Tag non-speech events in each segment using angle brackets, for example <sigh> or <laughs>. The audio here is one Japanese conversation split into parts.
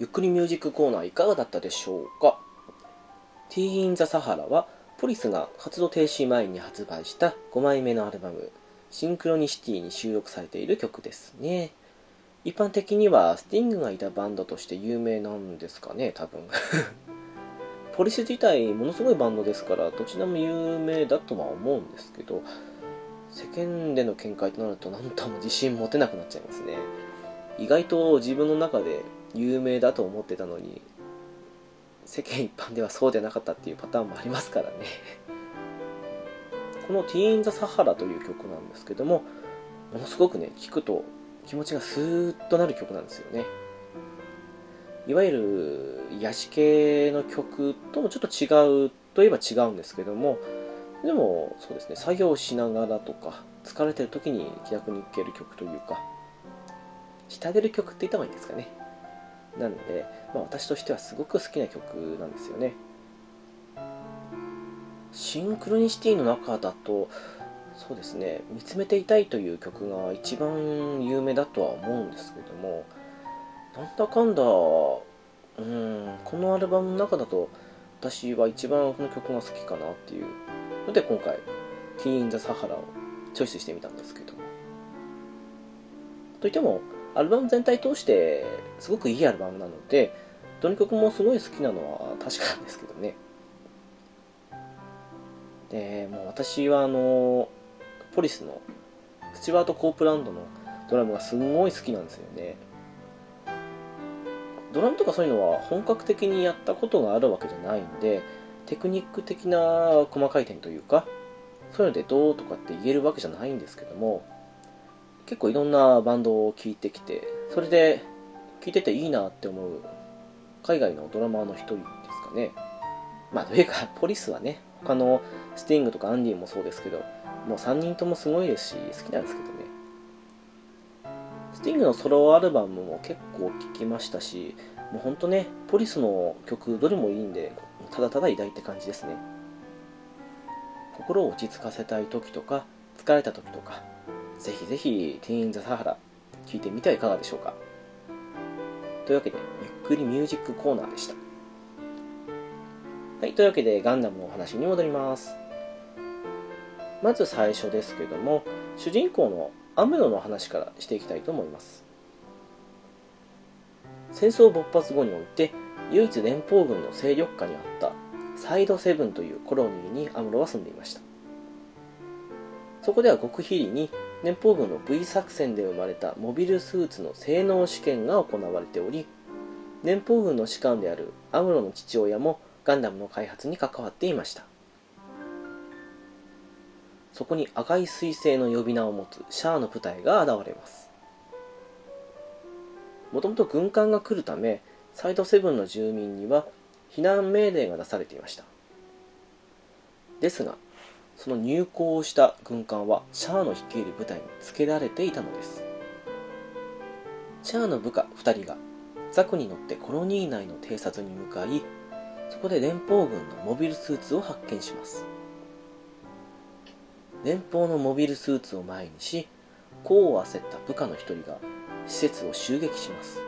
ゆっくりミュージックコーナーいかがだったでしょうか？T in the Sahara はポリスが活動停止前に発売した5枚目のアルバムシンクロニシティに収録されている曲ですね。一般的にはスティングがいたバンドとして有名なんですかね多分。<laughs> ポリス自体ものすごいバンドですからどちらも有名だとは思うんですけど世間での見解となると何とも自信持てなくなっちゃいますね。意外と自分の中で有名だと思ってたのに世間一般ではそうじゃなかったっていうパターンもありますからね。<laughs> この「ティーン・ザ・サハラ」という曲なんですけどもものすごくね聴くと気持ちがスーッとなる曲なんですよね。いわゆる癒し系の曲ともちょっと違うといえば違うんですけどもでもそうですね作業しながらとか疲れてる時に気楽に聴ける曲というか浸れる曲って言った方がいいんですかね。なんで、まあ、私としてはすごく好きな曲なんですよね。シンクロニシティの中だとそうですね「見つめていたい」という曲が一番有名だとは思うんですけどもなんだかんだうんこのアルバムの中だと私は一番この曲が好きかなっていう。ので今回「ティーン・ザ・サハラ」をチョイスしてみたんですけども。といってもアルバム全体通してすごくいいアルバムなのでどの曲もすごい好きなのは確かなんですけどね。でもう私はあのポリスのスチュワート・コープランドのドラムがすごい好きなんですよね。ドラムとかそういうのは本格的にやったことがあるわけじゃないんでテクニック的な細かい点というかそういうのでどうとかって言えるわけじゃないんですけども結構いろんなバンドを聴いてきてそれで聴いてていいなって思う海外のドラマーの一人ですかね。まあというか <laughs> ポリスはね他のスティングとかアンディもそうですけどもう3人ともすごいですし好きなんですけどね。スティングのソロアルバムも結構聴きましたしもうほんとねポリスの曲どれもいいんでただただ偉大って感じですね。心を落ち着かせたい時とか疲れた時とかぜひぜひティーン・ザ・サハラ聞いてみてはいかがでしょうか。というわけでゆっくりミュージックコーナーでした。はいというわけでガンダムのお話に戻ります。まず最初ですけども主人公のアムロの話からしていきたいと思います。戦争勃発後において唯一連邦軍の勢力下にあったサイドセブンというコロニーにアムロは住んでいました。そこでは極秘裏に連邦軍の V 作戦で生まれたモビルスーツの性能試験が行われており連邦軍の士官であるアムロの父親もガンダムの開発に関わっていました。そこに赤い彗星の呼び名を持つシャアの部隊が現れます。もともと軍艦が来るためサイドセブンの住民には避難命令が出されていました。ですがその入港をした軍艦はシャアの率いる部隊につけられていたのです。シャアの部下2人がザクに乗ってコロニー内の偵察に向かいそこで連邦軍のモビルスーツを発見します。連邦のモビルスーツを前にし功を焦った部下の一人が施設を襲撃します。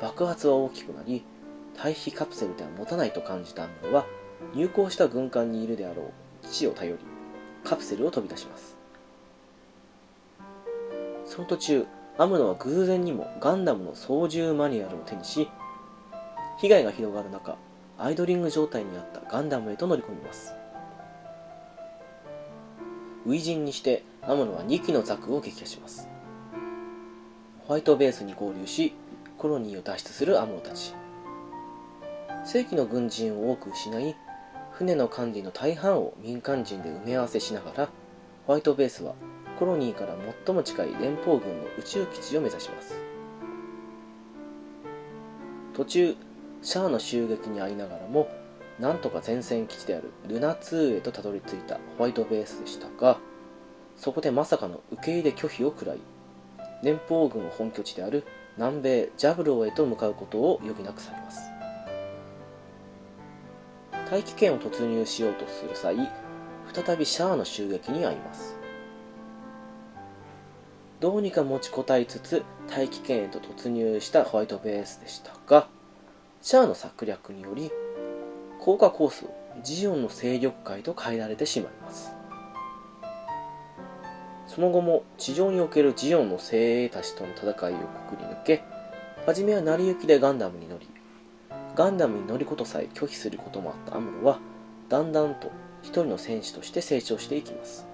爆発は大きくなり退避カプセルでは持たないと感じたアムロは入港した軍艦にいるであろう父を頼りカプセルを飛び出します。その途中アムロは偶然にもガンダムの操縦マニュアルを手にし被害が広がる中アイドリング状態にあったガンダムへと乗り込みます。初陣にしてアムロは2機のザクを撃破します。ホワイトベースに合流しコロニーを脱出するアムロたち。正規の軍人を多く失い船の管理の大半を民間人で埋め合わせしながらホワイトベースはコロニーから最も近い連邦軍の宇宙基地を目指します。途中シャアの襲撃に遭いながらもなんとか前線基地であるルナ2へとたどり着いたホワイトベースでしたがそこでまさかの受け入れ拒否を食らい連邦軍本拠地である南米ジャブローへと向かうことを余儀なくされます。大気圏を突入しようとする際再びシャアの襲撃に遭います。どうにか持ちこたえつつ大気圏へと突入したホワイトベースでしたがシャアの策略により降下コースをジオンの勢力界と変えられてしまいます。その後も地上におけるジオンの精鋭たちとの戦いをくくり抜け初めは成り行きでガンダムに乗りガンダムに乗ることさえ拒否することもあったアムロはだんだんと一人の戦士として成長していきます。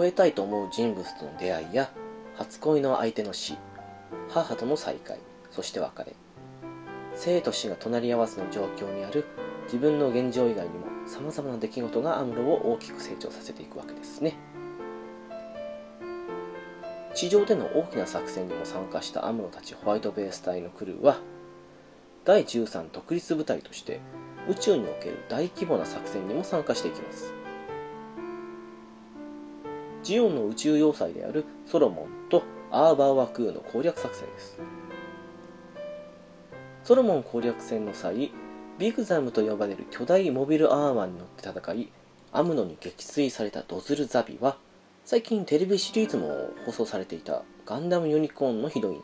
超えたいと思う人物との出会いや初恋の相手の死母との再会そして別れ生と死が隣り合わせの状況にある自分の現状以外にも様々な出来事がアムロを大きく成長させていくわけですね。地上での大きな作戦にも参加したアムロたちホワイトベース隊のクルーは第13特立部隊として宇宙における大規模な作戦にも参加していきます。ジオンの宇宙要塞であるソロモンとアーバーワクーの攻略作戦です。ソロモン攻略戦の際ビグザムと呼ばれる巨大モビルアーマーに乗って戦いアムノに撃墜されたドズル・ザビは最近テレビシリーズも放送されていたガンダムユニコーンのヒロイン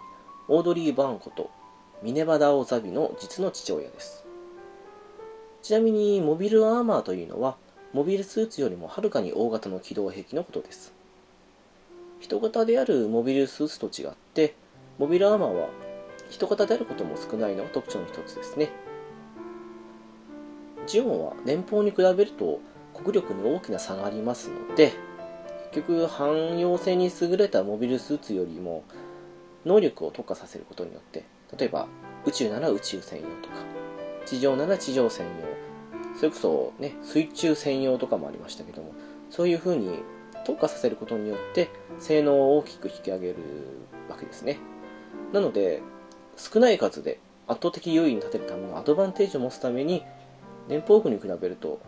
オードリー・バーンことミネバダオ・ザビの実の父親です。ちなみにモビルアーマーというのはモビルスーツよりもはるかに大型の機動兵器のことです。人型であるモビルスーツと違ってモビルアーマーは人型であることも少ないのが特徴の一つですね。ジオンは年俸に比べると国力に大きな差がありますので局汎用性に優れたモビルスーツよりも能力を特化させることによって例えば宇宙なら宇宙専用とか地上なら地上専用それこそね水中専用とかもありましたけどもそういうふうに特化させることによって性能を大きく引き上げるわけですね。なので少ない数で圧倒的優位に立てるためのアドバンテージを持つために連邦軍に比べると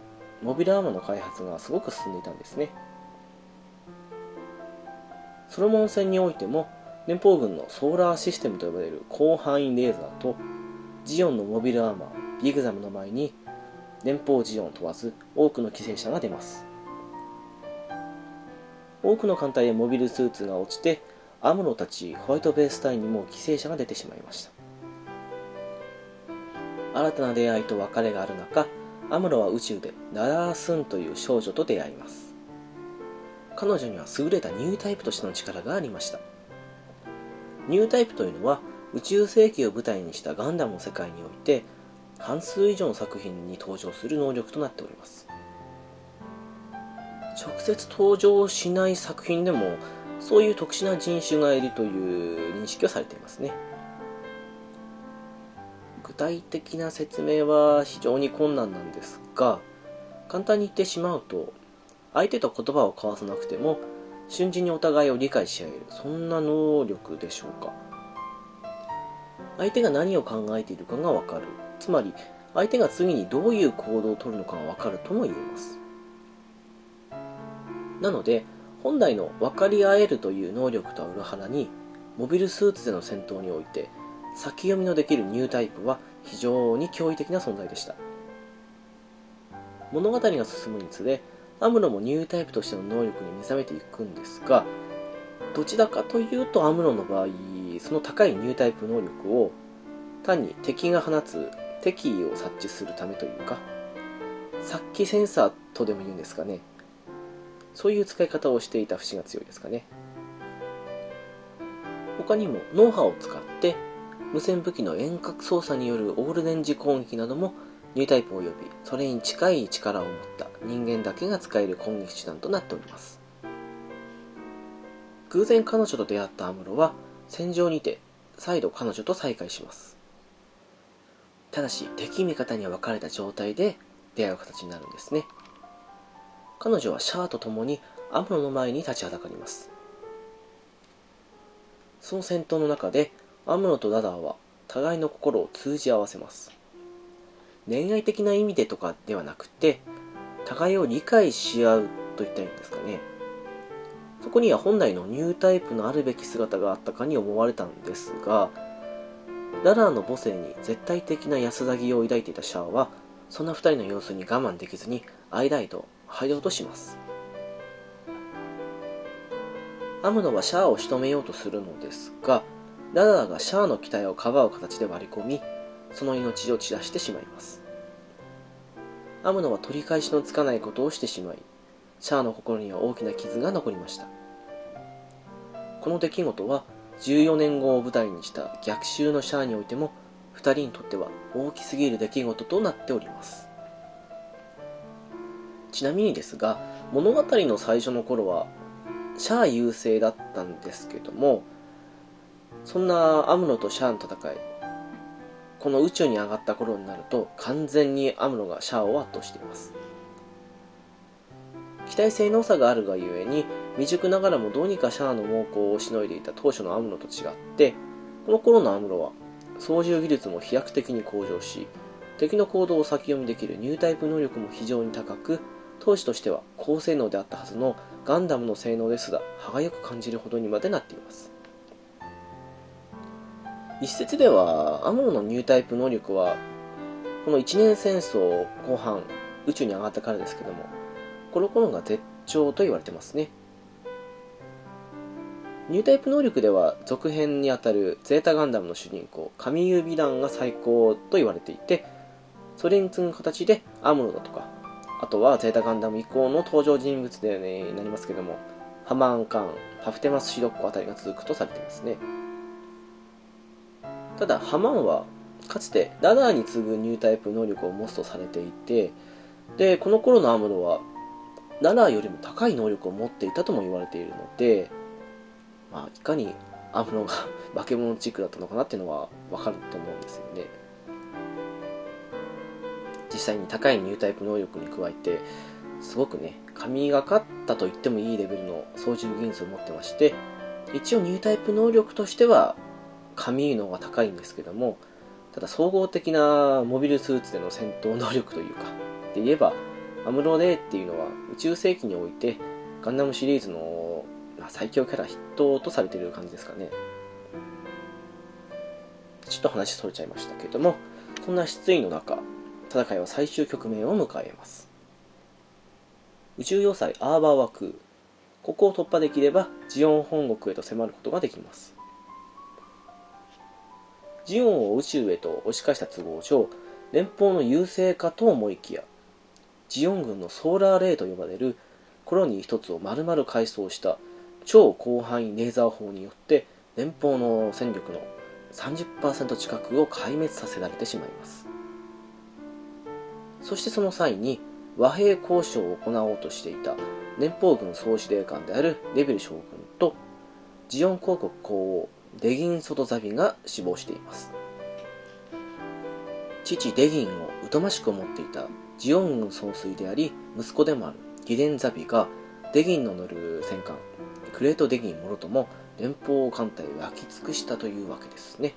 モビルアーマーの開発がすごく進んでいたんですね。ソロモン戦においても連邦軍のソーラーシステムと呼ばれる広範囲レーザーとジオンのモビルアーマービグザムの前に連邦ジオン問わず多くの犠牲者が出ます。多くの艦隊やモビルスーツが落ちてアムロたちホワイトベース隊にも犠牲者が出てしまいました。新たな出会いと別れがある中アムロは宇宙でナラースンという少女と出会います。彼女には優れたニュータイプとしての力がありました。ニュータイプというのは宇宙世紀を舞台にしたガンダムの世界において半数以上の作品に登場する能力となっております。直接登場しない作品でもそういう特殊な人種がいるという認識をされていますね。具体的な説明は非常に困難なんですが簡単に言ってしまうと相手と言葉を交わさなくても瞬時にお互いを理解し合える。そんな能力でしょうか。相手が何を考えているかがわかる。つまり相手が次にどういう行動をとるのかがわかるとも言えます。なので本来の分かり合えるという能力とは裏腹にモビルスーツでの戦闘において先読みのできるニュータイプは非常に驚異的な存在でした。物語が進むにつれアムロもニュータイプとしての能力に目覚めていくんですがどちらかというとアムロの場合その高いニュータイプ能力を単に敵が放つ敵意を察知するためというか殺気センサーとでも言うんですかね。そういう使い方をしていた節が強いですかね。他にもノウハウを使って無線武器の遠隔操作によるオールレンジ攻撃などもニュータイプを呼びそれに近い力を持った人間だけが使える攻撃手段となっております。偶然彼女と出会ったアムロは戦場にて再度彼女と再会します。ただし敵味方に分かれた状態で出会う形になるんですね。彼女はシャアと共にアムロの前に立ちはだかります。その戦闘の中でアムロとダダーは互いの心を通じ合わせます。恋愛的な意味でとかではなくて互いを理解し合うと言ったいんですかね。そこには本来のニュータイプのあるべき姿があったかに思われたんですがララーの母性に絶対的な安らぎを抱いていたシャアはそんな二人の様子に我慢できずに間へと入ろうとします。アムロはシャアを仕留めようとするのですがララーがシャアの機体をかばう形で割り込みその命を散らしてしまいます。アムロは取り返しのつかないことをしてしまいシャアの心には大きな傷が残りました。この出来事は14年後を舞台にした逆襲のシャアにおいても2人にとっては大きすぎる出来事となっております。ちなみにですが物語の最初の頃はシャア優勢だったんですけどもそんなアムロとシャアの戦いこの宇宙に上がった頃になると完全にアムロがシャアを圧倒しています。機体性能差があるがゆえに未熟ながらもどうにかシャアの猛攻をしのいでいた当初のアムロと違ってこの頃のアムロは操縦技術も飛躍的に向上し敵の行動を先読みできるニュータイプ能力も非常に高く当時としては高性能であったはずのガンダムの性能ですら歯がゆく感じるほどにまでなっています。一説ではアムロのニュータイプ能力はこの一年戦争後半宇宙に上がったからですけどもこの頃が絶頂と言われてますね。ニュータイプ能力では続編にあたるゼータガンダムの主人公神指団が最高と言われていてそれに次ぐ形でアムロだとかあとはゼータガンダム以降の登場人物で、ね、なりますけどもハマーン・カーンパフテマス・シロッコあたりが続くとされてますね。ただハマンはかつてラダーに次ぐニュータイプ能力を持つとされていてでこの頃のアムロはラダーよりも高い能力を持っていたとも言われているので、まあ、いかにアムロが化け物チックだったのかなっていうのはわかると思うんですよね。実際に高いニュータイプ能力に加えてすごくね神がかったと言ってもいいレベルの操縦技術を持ってまして一応ニュータイプ能力としては神のが高いんですけどもただ総合的なモビルスーツでの戦闘能力というかで言えばアムロレイっていうのは宇宙世紀においてガンダムシリーズの最強キャラ筆頭とされている感じですかね。ちょっと話それちゃいましたけどもそんな失意の中戦いは最終局面を迎えます。宇宙要塞アーバーワクここを突破できればジオン本国へと迫ることができます。ジオンを宇宙へと押し返した都合上、連邦の優勢かと思いきや、ジオン軍のソーラーレイと呼ばれるコロニー一つを丸々改装した超広範囲レーザー砲によって連邦の戦力の30%近くを壊滅させられてしまいます。そしてその際に和平交渉を行おうとしていた連邦軍総司令官であるレベル将軍とジオン公国公王デギン・ソトザビが死亡しています。父デギンを疎ましく思っていたジオン軍総帥であり息子でもあるギデン・ザビがデギンの乗る戦艦クレート・デギンもろとも連邦艦隊を焼き尽くしたというわけですね。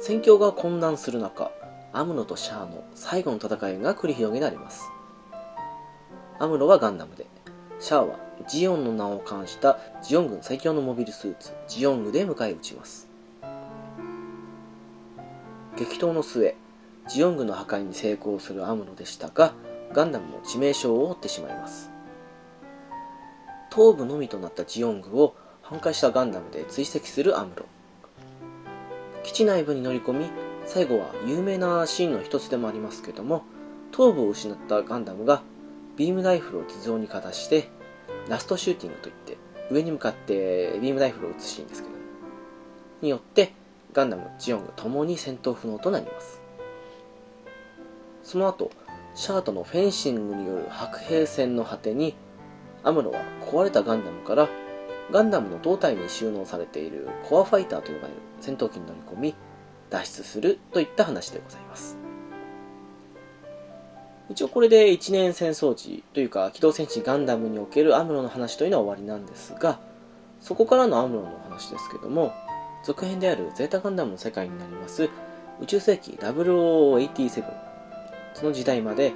戦況が混乱する中アムロとシャアの最後の戦いが繰り広げられます。アムロはガンダムでシャアはジオンの名を冠したジオン軍最強のモビルスーツジオングで迎え撃ちます。激闘の末ジオングの破壊に成功するアムロでしたがガンダムも致命傷を負ってしまいます。頭部のみとなったジオングを半壊したガンダムで追跡するアムロ。基地内部に乗り込み最後は有名なシーンの一つでもありますけども頭部を失ったガンダムがビームライフルを頭上にかざしてラストシューティングといって上に向かってビームライフルを撃つシーンですけどによってガンダム、ジオングともに戦闘不能となります。その後シャートのフェンシングによる白兵戦の果てにアムロは壊れたガンダムからガンダムの胴体に収納されているコアファイターと呼ばれる戦闘機に乗り込み脱出するといった話でございます。一応これで一年戦争時というか機動戦士ガンダムにおけるアムロの話というのは終わりなんですがそこからのアムロの話ですけども続編であるゼータガンダムの世界になります。宇宙世紀0087その時代まで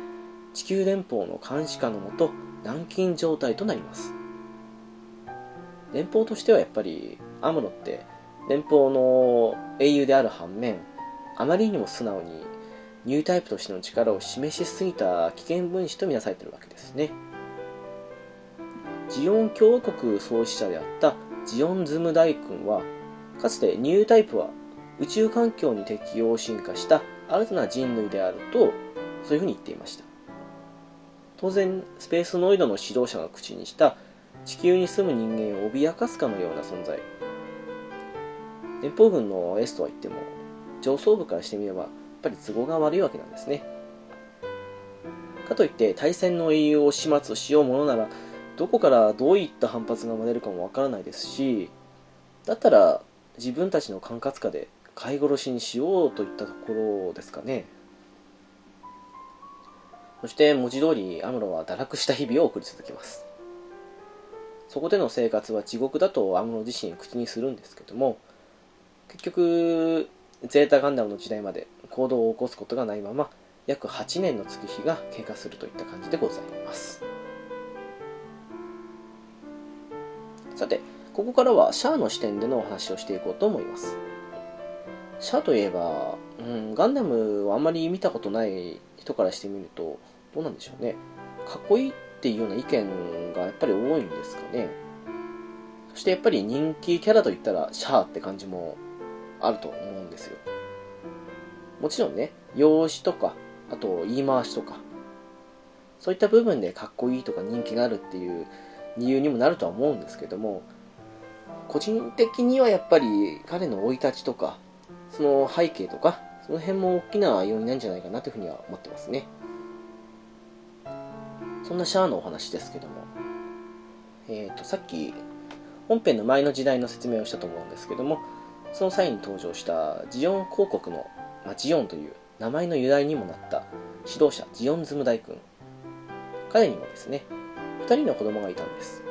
地球連邦の監視下のもと軟禁状態となります。連邦としてはやっぱりアムロって連邦の英雄である反面あまりにも素直にニュータイプとしての力を示しすぎた危険分子とみなされているわけですね。ジオン共和国創始者であったジオンズム大君はかつてニュータイプは宇宙環境に適応進化した新たな人類であるとそういうふうに言っていました。当然スペースノイドの指導者が口にした地球に住む人間を脅かすかのような存在。連邦軍の S とは言っても上層部からしてみればぱり都合が悪いわけなんですね。かといって対戦の英雄を始末しようものならどこからどういった反発が生まれるかもわからないですしだったら自分たちの管轄下で飼い殺しにしようといったところですかね。そして文字通りアムロは堕落した日々を送り続けます。そこでの生活は地獄だとアムロ自身口にするんですけども結局ゼータガンダムの時代まで行動を起こすことがないまま約8年の月日が経過するといった感じでございます。さてここからはシャアの視点でのお話をしていこうと思います。シャアといえば、うん、ガンダムをあんまり見たことない人からしてみるとどうなんでしょうね。かっこいいっていうような意見がやっぱり多いんですかね。そしてやっぱり人気キャラといったらシャアって感じもあると思うんですよ。もちろんね容姿とかあと言い回しとかそういった部分でかっこいいとか人気があるっていう理由にもなるとは思うんですけども個人的にはやっぱり彼の生い立ちとかその背景とかその辺も大きな要因なんじゃないかなというふうには思ってますね。そんなシャアのお話ですけども。えっ、ー、とさっき本編の前の時代の説明をしたと思うんですけどもその際に登場したジオン広告の、ま、ジオンという名前の由来にもなった指導者ジオンズム大君。彼にもですね2人の子供がいたんです。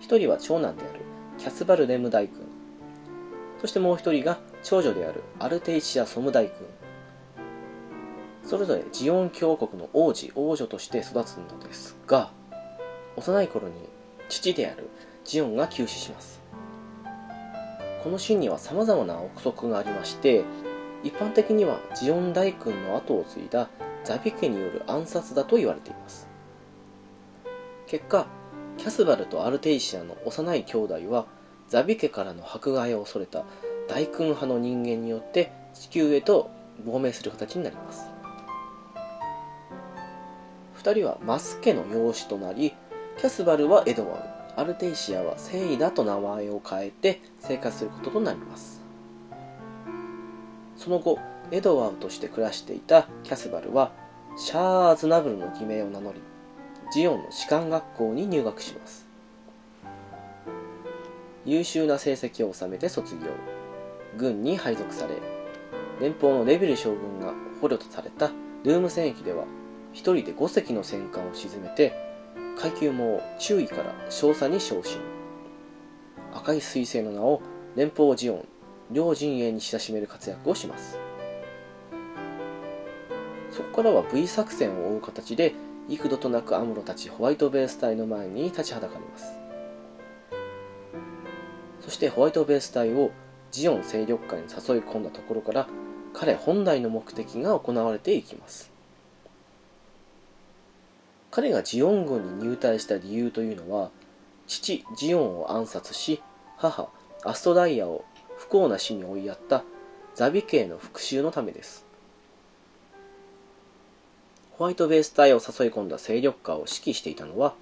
1人は長男であるキャスバルレム大君。そしてもう1人が長女であるアルテイシア・ソム大君。それぞれジオン共和国の王子王女として育つのですが幼い頃に父であるジオンが急死します。このシーンには様々な憶測がありまして一般的にはジオン大君の後を継いだザビ家による暗殺だと言われています。結果キャスバルとアルテイシアの幼い兄弟はザビ家からの迫害を恐れた大君派の人間によって地球へと亡命する形になります。2人はマス家の養子となりキャスバルはエドワードアルテイシアはセイダと名前を変えて生活することとなります。その後エドワードとして暮らしていたキャスバルはシャーズナブルの偽名を名乗りジオンの士官学校に入学します。優秀な成績を収めて卒業。軍に配属され連邦のレビル将軍が捕虜とされたルーム戦役では一人で5隻の戦艦を沈めて階級も中尉から少佐に昇進。赤い彗星の名を連邦ジオン両陣営に親しめる活躍をします。そこからは V 作戦を追う形で幾度となくアムロたちホワイトベース隊の前に立ちはだかります。そしてホワイトベース隊をジオン勢力下に誘い込んだところから彼本来の目的が行われていきます。彼がジオン軍に入隊した理由というのは父ジオンを暗殺し母アストダイヤを不幸な死に追いやったザビ家の復讐のためです。ホワイトベース隊を誘い込んだ勢力下を指揮していたのは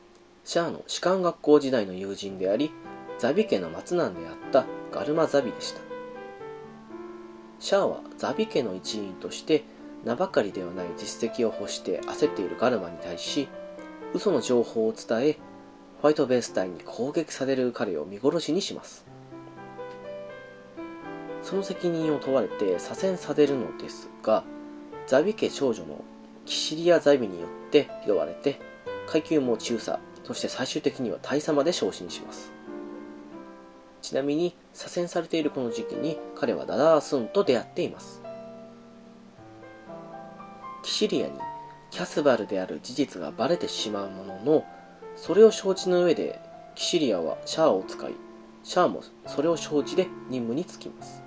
シャアの士官学校時代の友人でありザビ家の末男であったガルマ・ザビでした。シャアはザビ家の一員として名ばかりではない実績を欲して焦っているガルマに対し嘘の情報を伝えホワイトベース隊に攻撃される彼を見殺しにします。その責任を問われて左遷されるのですがザビ家長女のキシリア・ザビによって拾われて階級も中佐そして最終的には大佐まで昇進します。ちなみに左遷されているこの時期に彼はダダースンと出会っています。キシリアにキャスバルである事実がバレてしまうもののそれを承知の上でキシリアはシャアを使いシャアもそれを承知で任務に就きます。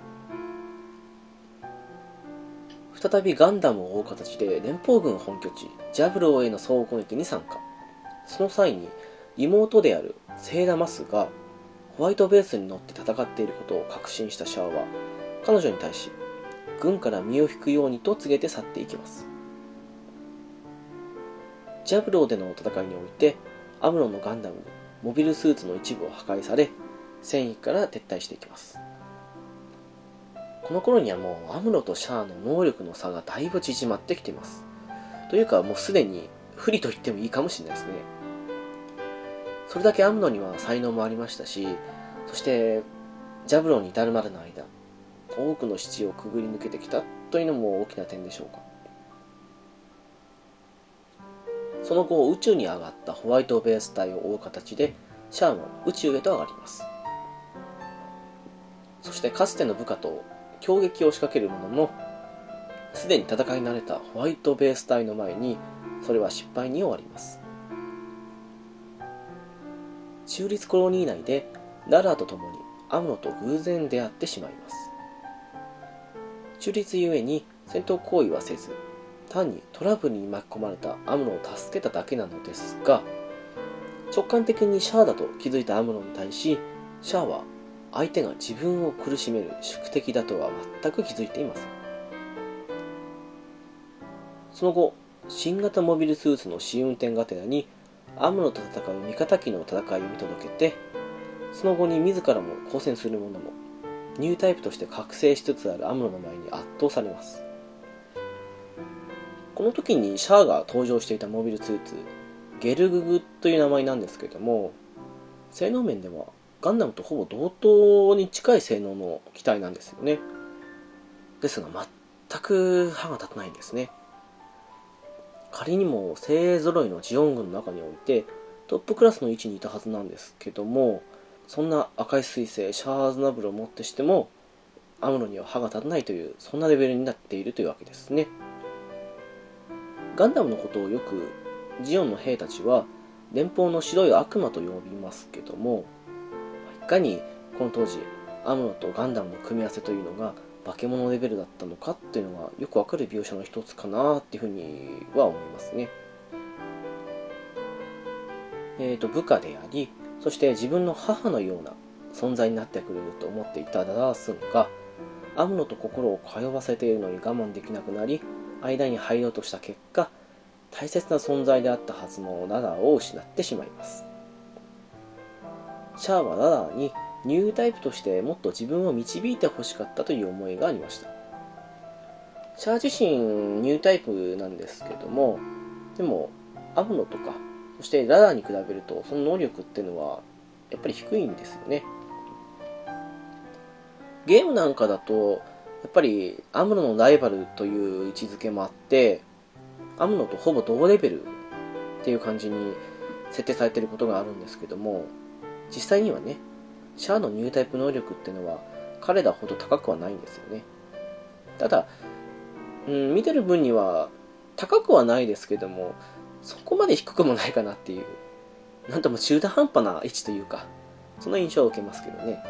再びガンダムを追う形で連邦軍本拠地ジャブローへの総攻撃に参加。その際に妹であるセイラ・マスがホワイトベースに乗って戦っていることを確信したシャアは彼女に対し軍から身を引くようにと告げて去っていきます。ジャブローでの戦いにおいてアムロのガンダムにモビルスーツの一部を破壊され戦域から撤退していきます。この頃にはもうアムロとシャアの能力の差がだいぶ縮まってきています。というかもうすでに不利と言ってもいいかもしれないですね。それだけアムロには才能もありましたしそしてジャブローに至るまでの間多くの七をくぐり抜けてきたというのも大きな点でしょうか。その後宇宙に上がったホワイトベース隊を追う形でシャアも宇宙へと上がります。そしてかつての部下と攻撃を仕掛けるもののすでに戦い慣れたホワイトベース隊の前にそれは失敗に終わります。中立コロニー内でララと共にアムロと偶然出会ってしまいます。中立ゆえに戦闘行為はせず単にトラブルに巻き込まれたアムロを助けただけなのですが直感的にシャアだと気づいたアムロに対しシャアは相手が自分を苦しめる宿敵だとは全く気づいていません。その後新型モビルスーツの試運転がてらにアムロと戦う味方機の戦いを見届けてその後に自らも交戦する者もニュータイプとして覚醒しつつあるアムロの前に圧倒されます。この時にシャアが登場していたモビルスーツゲルググという名前なんですけども性能面ではガンダムとほぼ同等に近い性能の機体なんですよね。ですが全く歯が立たないんですね。仮にも精鋭揃いのジオン軍の中においてトップクラスの位置にいたはずなんですけどもそんな赤い彗星シャーズナブルをもってしてもアムロには歯が立たないというそんなレベルになっているというわけですね。ガンダムのことをよくジオンの兵たちは連邦の白い悪魔と呼びますけどもかにこの当時アムロとガンダムの組み合わせというのが化け物レベルだったのかっていうのがよくわかる描写の一つかなっていうふうには思いますね。え、ー、と部下でありそして自分の母のような存在になってくれると思っていたダダースンがアムロと心を通わせているのに我慢できなくなり間に入ろうとした結果大切な存在であったはずのダダを失ってしまいます。シャアはダダーにニュータイプとしてもっと自分を導いてほしかったという思いがありました。シャア自身ニュータイプなんですけどもでもアムロとかそしてラダーに比べるとその能力っていうのはやっぱり低いんですよね。ゲームなんかだとやっぱりアムロのライバルという位置づけもあってアムロとほぼ同レベルっていう感じに設定されてることがあるんですけども実際にはねシャアのニュータイプ能力っていうのは彼らほど高くはないんですよね。ただ、うん、見てる分には高くはないですけどもそこまで低くもないかなっていうなんとも中途半端な位置というかその印象を受けますけどね。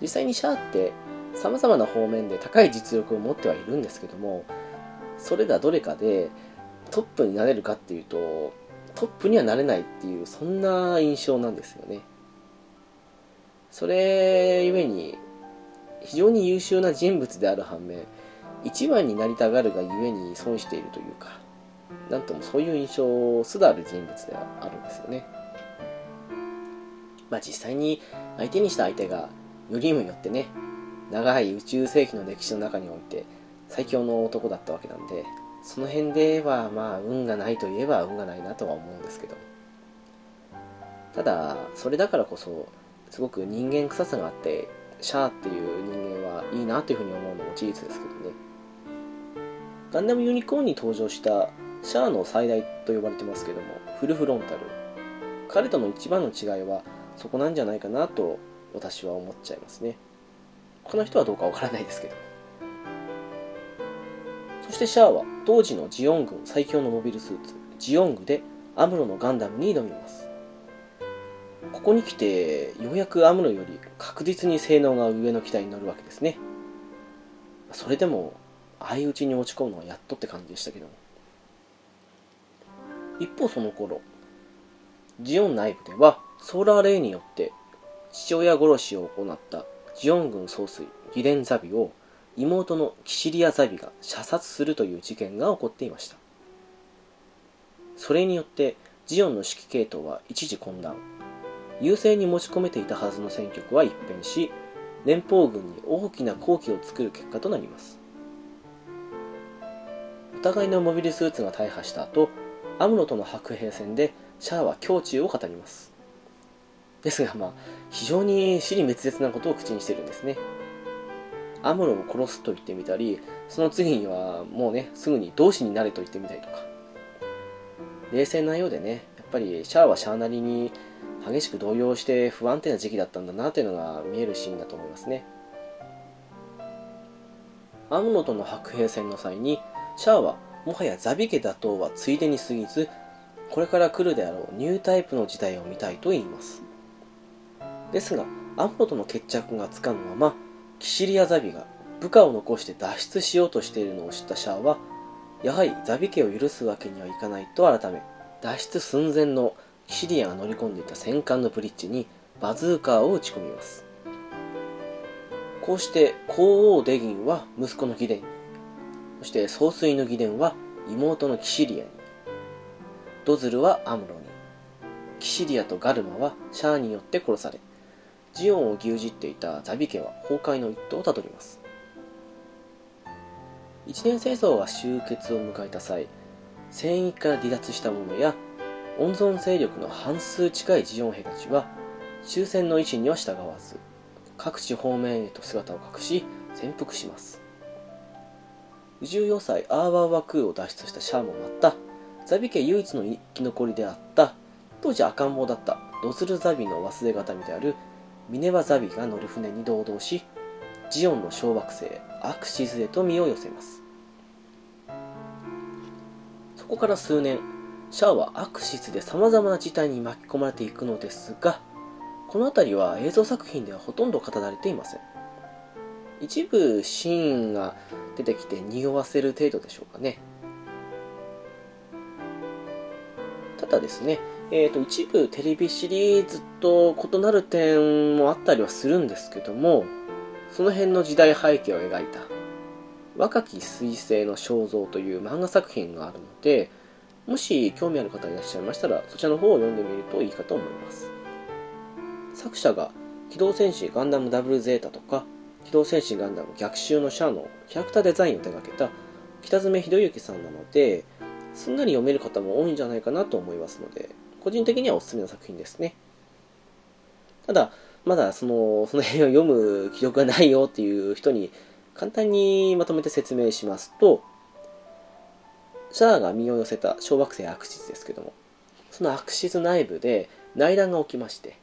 実際にシャアって様々な方面で高い実力を持ってはいるんですけどもそれらどれかでトップになれるかっていうとトップにはなれないっていうそんな印象なんですよね。それゆえに非常に優秀な人物である反面一番になりたがるがゆえに損しているというかなんともそういう印象すらある人物であるんですよね。まあ実際に相手にした相手がよりによってね長い宇宙世紀の歴史の中において最強の男だったわけなんでその辺ではまあ運がないといえば運がないなとは思うんですけど。ただそれだからこそすごく人間臭さがあってシャアっていう人間はいいなというふうに思うのも事実ですけどね。ガンダムユニコーンに登場したシャアの最大と呼ばれてますけどもフルフロンタル。彼との一番の違いはそこなんじゃないかなと私は思っちゃいますね。他の人はどうかわからないですけど。そしてシャアは当時のジオン軍最強のモビルスーツジオングでアムロのガンダムに挑みます。ここに来てようやくアムロより確実に性能が上の機体に乗るわけですね。それでも相打ちに落ち込むのはやっとって感じでしたけども。一方その頃ジオン内部ではソーラーレイによって父親殺しを行ったジオン軍総帥ギレンザビを妹のキシリアザビが射殺するという事件が起こっていました。それによってジオンの指揮系統は一時混乱。優勢に持ち込めていたはずの戦局は一変し連邦軍に大きな好機を作る結果となります。お互いのモビルスーツが大破した後アムロとの白兵戦でシャアは胸中を語ります。ですがまあ非常に死に滅裂なことを口にしてるんですね。アムロを殺すと言ってみたりその次にはもうねすぐに同志になれと言ってみたりとか。冷静なようでねやっぱりシャアはシャアなりに激しく動揺して不安定な時期だったんだなというのが見えるシーンだと思いますね。アムロとの白兵戦の際にシャアはもはやザビ家打倒はついでに過ぎずこれから来るであろうニュータイプの時代を見たいと言います。ですがアムロとの決着がつかぬままキシリアザビが部下を残して脱出しようとしているのを知ったシャアはやはりザビ家を許すわけにはいかないと改め脱出寸前のキシリアが乗り込んでいた戦艦のブリッジにバズーカーを撃ち込みます。こうして皇王デギンは息子のギデンそして総帥のギデンは妹のキシリアに。ドズルはアムロに。キシリアとガルマはシャアによって殺されジオンを牛耳っていたザビ家は崩壊の一途をたどります。一年戦争が終結を迎えた際戦域から離脱した者や温存勢力の半数近いジオン兵たちは終戦の意思には従わず各地方面へと姿を隠し潜伏します。14歳アーバーワクーを脱出したシャアもまた。ザビ家唯一の生き残りであった当時赤ん坊だったドズルザビの忘れ形見であるミネバザビが乗る船に同道しジオンの小惑星アクシズへと身を寄せます。そこから数年シャアはアクシスで様々な事態に巻き込まれていくのですがこの辺りは映像作品ではほとんど語られていません。一部シーンが出てきて匂わせる程度でしょうかね。ただですねえーと、一部テレビシリーズと異なる点もあったりはするんですけどもその辺の時代背景を描いた若き彗星の肖像という漫画作品があるのでもし興味ある方いらっしゃいましたらそちらの方を読んでみるといいかと思います。作者が機動戦士ガンダムダブルゼータとか機動戦士ガンダム逆襲のシャアのキャラクターデザインを手掛けた北爪博之さんなのですんなり読める方も多いんじゃないかなと思いますので個人的にはおすすめの作品ですね。ただ、まだその、その辺を読む記録がないよっていう人に簡単にまとめて説明しますと、シャアが身を寄せた小惑星アクシズですけども、そのアクシズ内部で内乱が起きまして、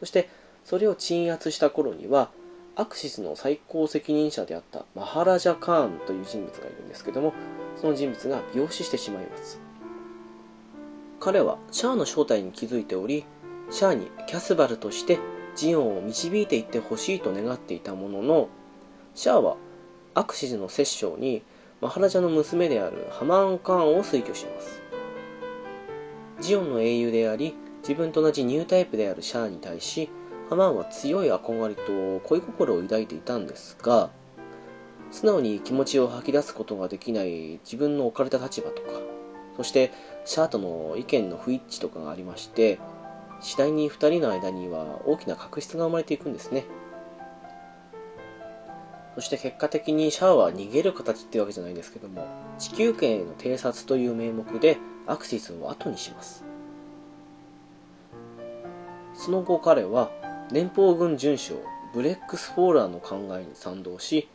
そしてそれを鎮圧した頃には、アクシスの最高責任者であったマハラジャ・カーンという人物がいるんですけども、その人物が病死してしまいます。彼はシャアの正体に気づいており、シャアにキャスバルとしてジオンを導いていってほしいと願っていたものの、シャアはアクシズの摂政にマハラジャの娘であるハマーン・カーンを推挙します。ジオンの英雄であり、自分と同じニュータイプであるシャアに対し、ハマーンは強い憧れと恋心を抱いていたんですが、素直に気持ちを吐き出すことができない自分の置かれた立場とか、そしてシャアとの意見の不一致とかがありまして次第に2人の間には大きな確執が生まれていくんですね。そして結果的にシャアは逃げる形ってわけじゃないんですけども地球圏への偵察という名目でアクシスを後にします。その後彼は連邦軍准将ブレックス・フォーラの考えに賛同し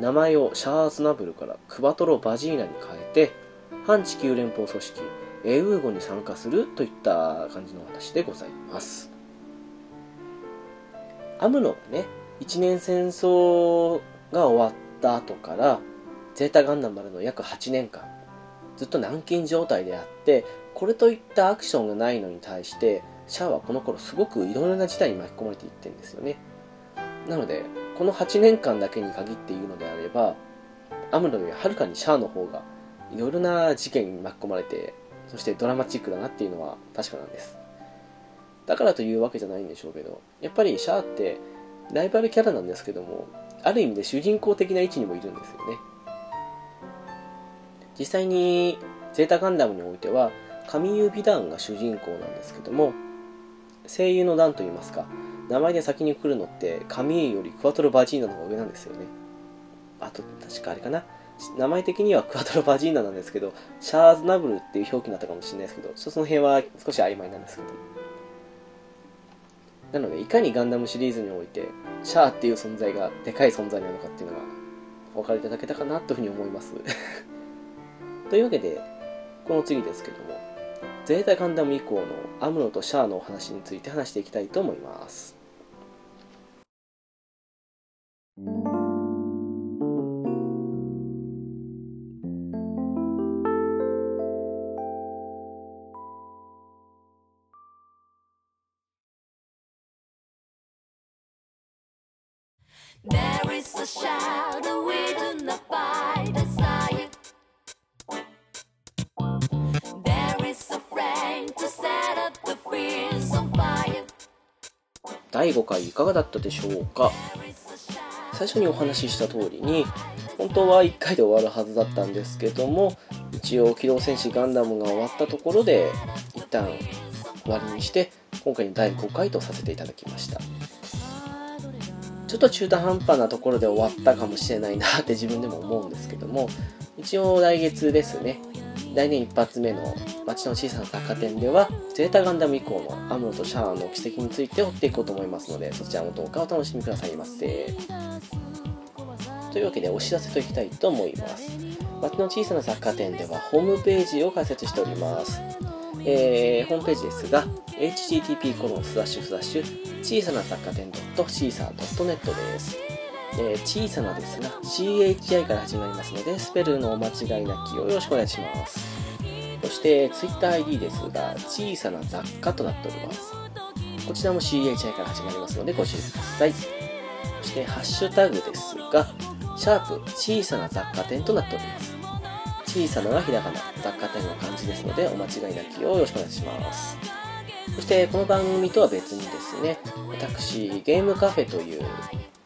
名前をシャア・アズナブルからクワトロ・バジーナに変えて反地球連邦組織エウーゴに参加するといった感じの話でございます。アムロはね一年戦争が終わった後からゼータガンダムまでの約8年間ずっと軟禁状態であってこれといったアクションがないのに対してシャアはこの頃すごくいろいろな事態に巻き込まれていってるんですよね。なのでこの8年間だけに限って言うのであればアムロよりはるかにシャアの方がいろいろな事件に巻き込まれてそしてドラマチックだなっていうのは確かなんです。だからというわけじゃないんでしょうけどやっぱりシャアってライバルキャラなんですけどもある意味で主人公的な位置にもいるんですよね。実際にゼータガンダムにおいては神優美団が主人公なんですけども声優の団といいますか名前で先に来るのって神よりクワトロバジーナの方が上なんですよね。あと確かあれかな。名前的にはクワトロバジーナなんですけどシャーズナブルっていう表記になったかもしれないですけどその辺は少し曖昧なんですけど。なのでいかにガンダムシリーズにおいてシャアっていう存在がでかい存在なのかっていうのがお分かりいただけたかなというふうに思います。<laughs> というわけでこの次ですけどもゼータガンダム以降のアムロとシャアのお話について話していきたいと思います。第5回いかがだったでしょうか？最初にお話しした通りに本当は1回で終わるはずだったんですけども一応機動戦士ガンダムが終わったところで一旦終わりにして今回の第5回とさせていただきました。ちょっと中途半端なところで終わったかもしれないなって自分でも思うんですけども一応来月ですね。来年一発目の街の小さな雑貨店ではゼータガンダム以降のアムロとシャアの奇跡について追っていこうと思いますのでそちらの動画をお楽しみくださいませ。というわけでお知らせといきたいと思います。街の小さな雑貨店ではホームページを開設しております。えー、ホームページですが http コロンスラッシュスラッシュ小さな雑貨店 .caesar.net です、えー、小さなですが CHI から始まりますのでスペルのお間違いなきをよろしくお願いします。そして TwitterID ですが小さな雑貨となっております。こちらも CHI から始まりますのでご注意ください。そしてハッシュタグですがシャープ小さな雑貨店となっております。小さながひらがな、雑貨店の漢字ですので、お間違いなきをよろしくお願いします。そして、この番組とは別にですね、私、ゲームカフェという、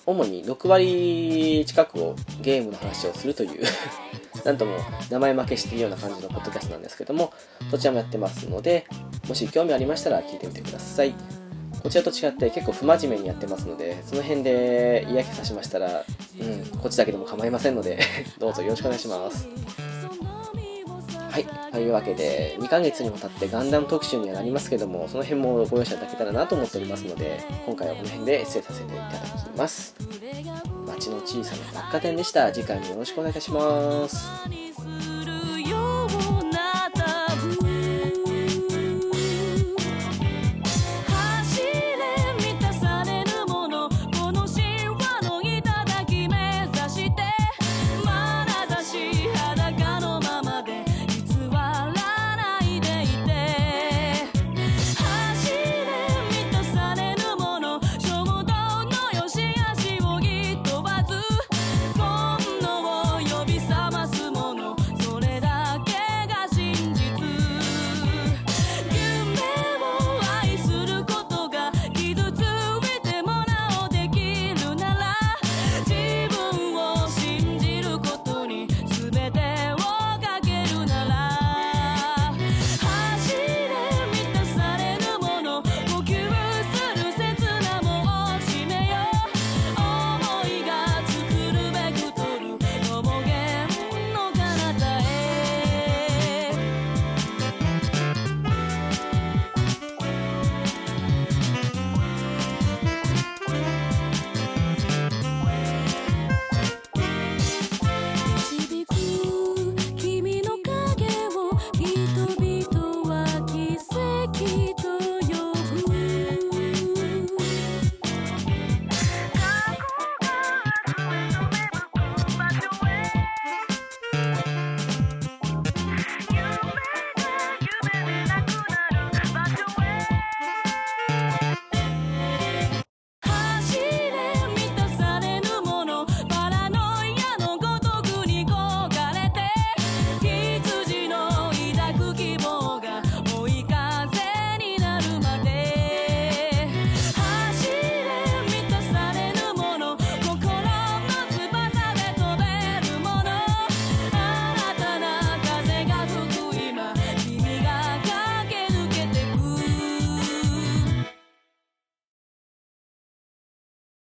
主に6割近くをゲームの話をするという <laughs> なんとも名前負けしているような感じのポッドキャストなんですけども、そちらもやってますので、もし興味ありましたら聞いてみてください。こちらと違って結構不真面目にやってますので、その辺で嫌気さしましたら、うん、こっちだけでも構いませんので <laughs> どうぞよろしくお願いします。はい。というわけで、2ヶ月にわたってガンダム特集にはなりますけども、その辺もご容赦いただけたらなと思っておりますので、今回はこの辺で失礼させていただきます。街の小さな雑貨店でした。次回もよろしくお願いいたします。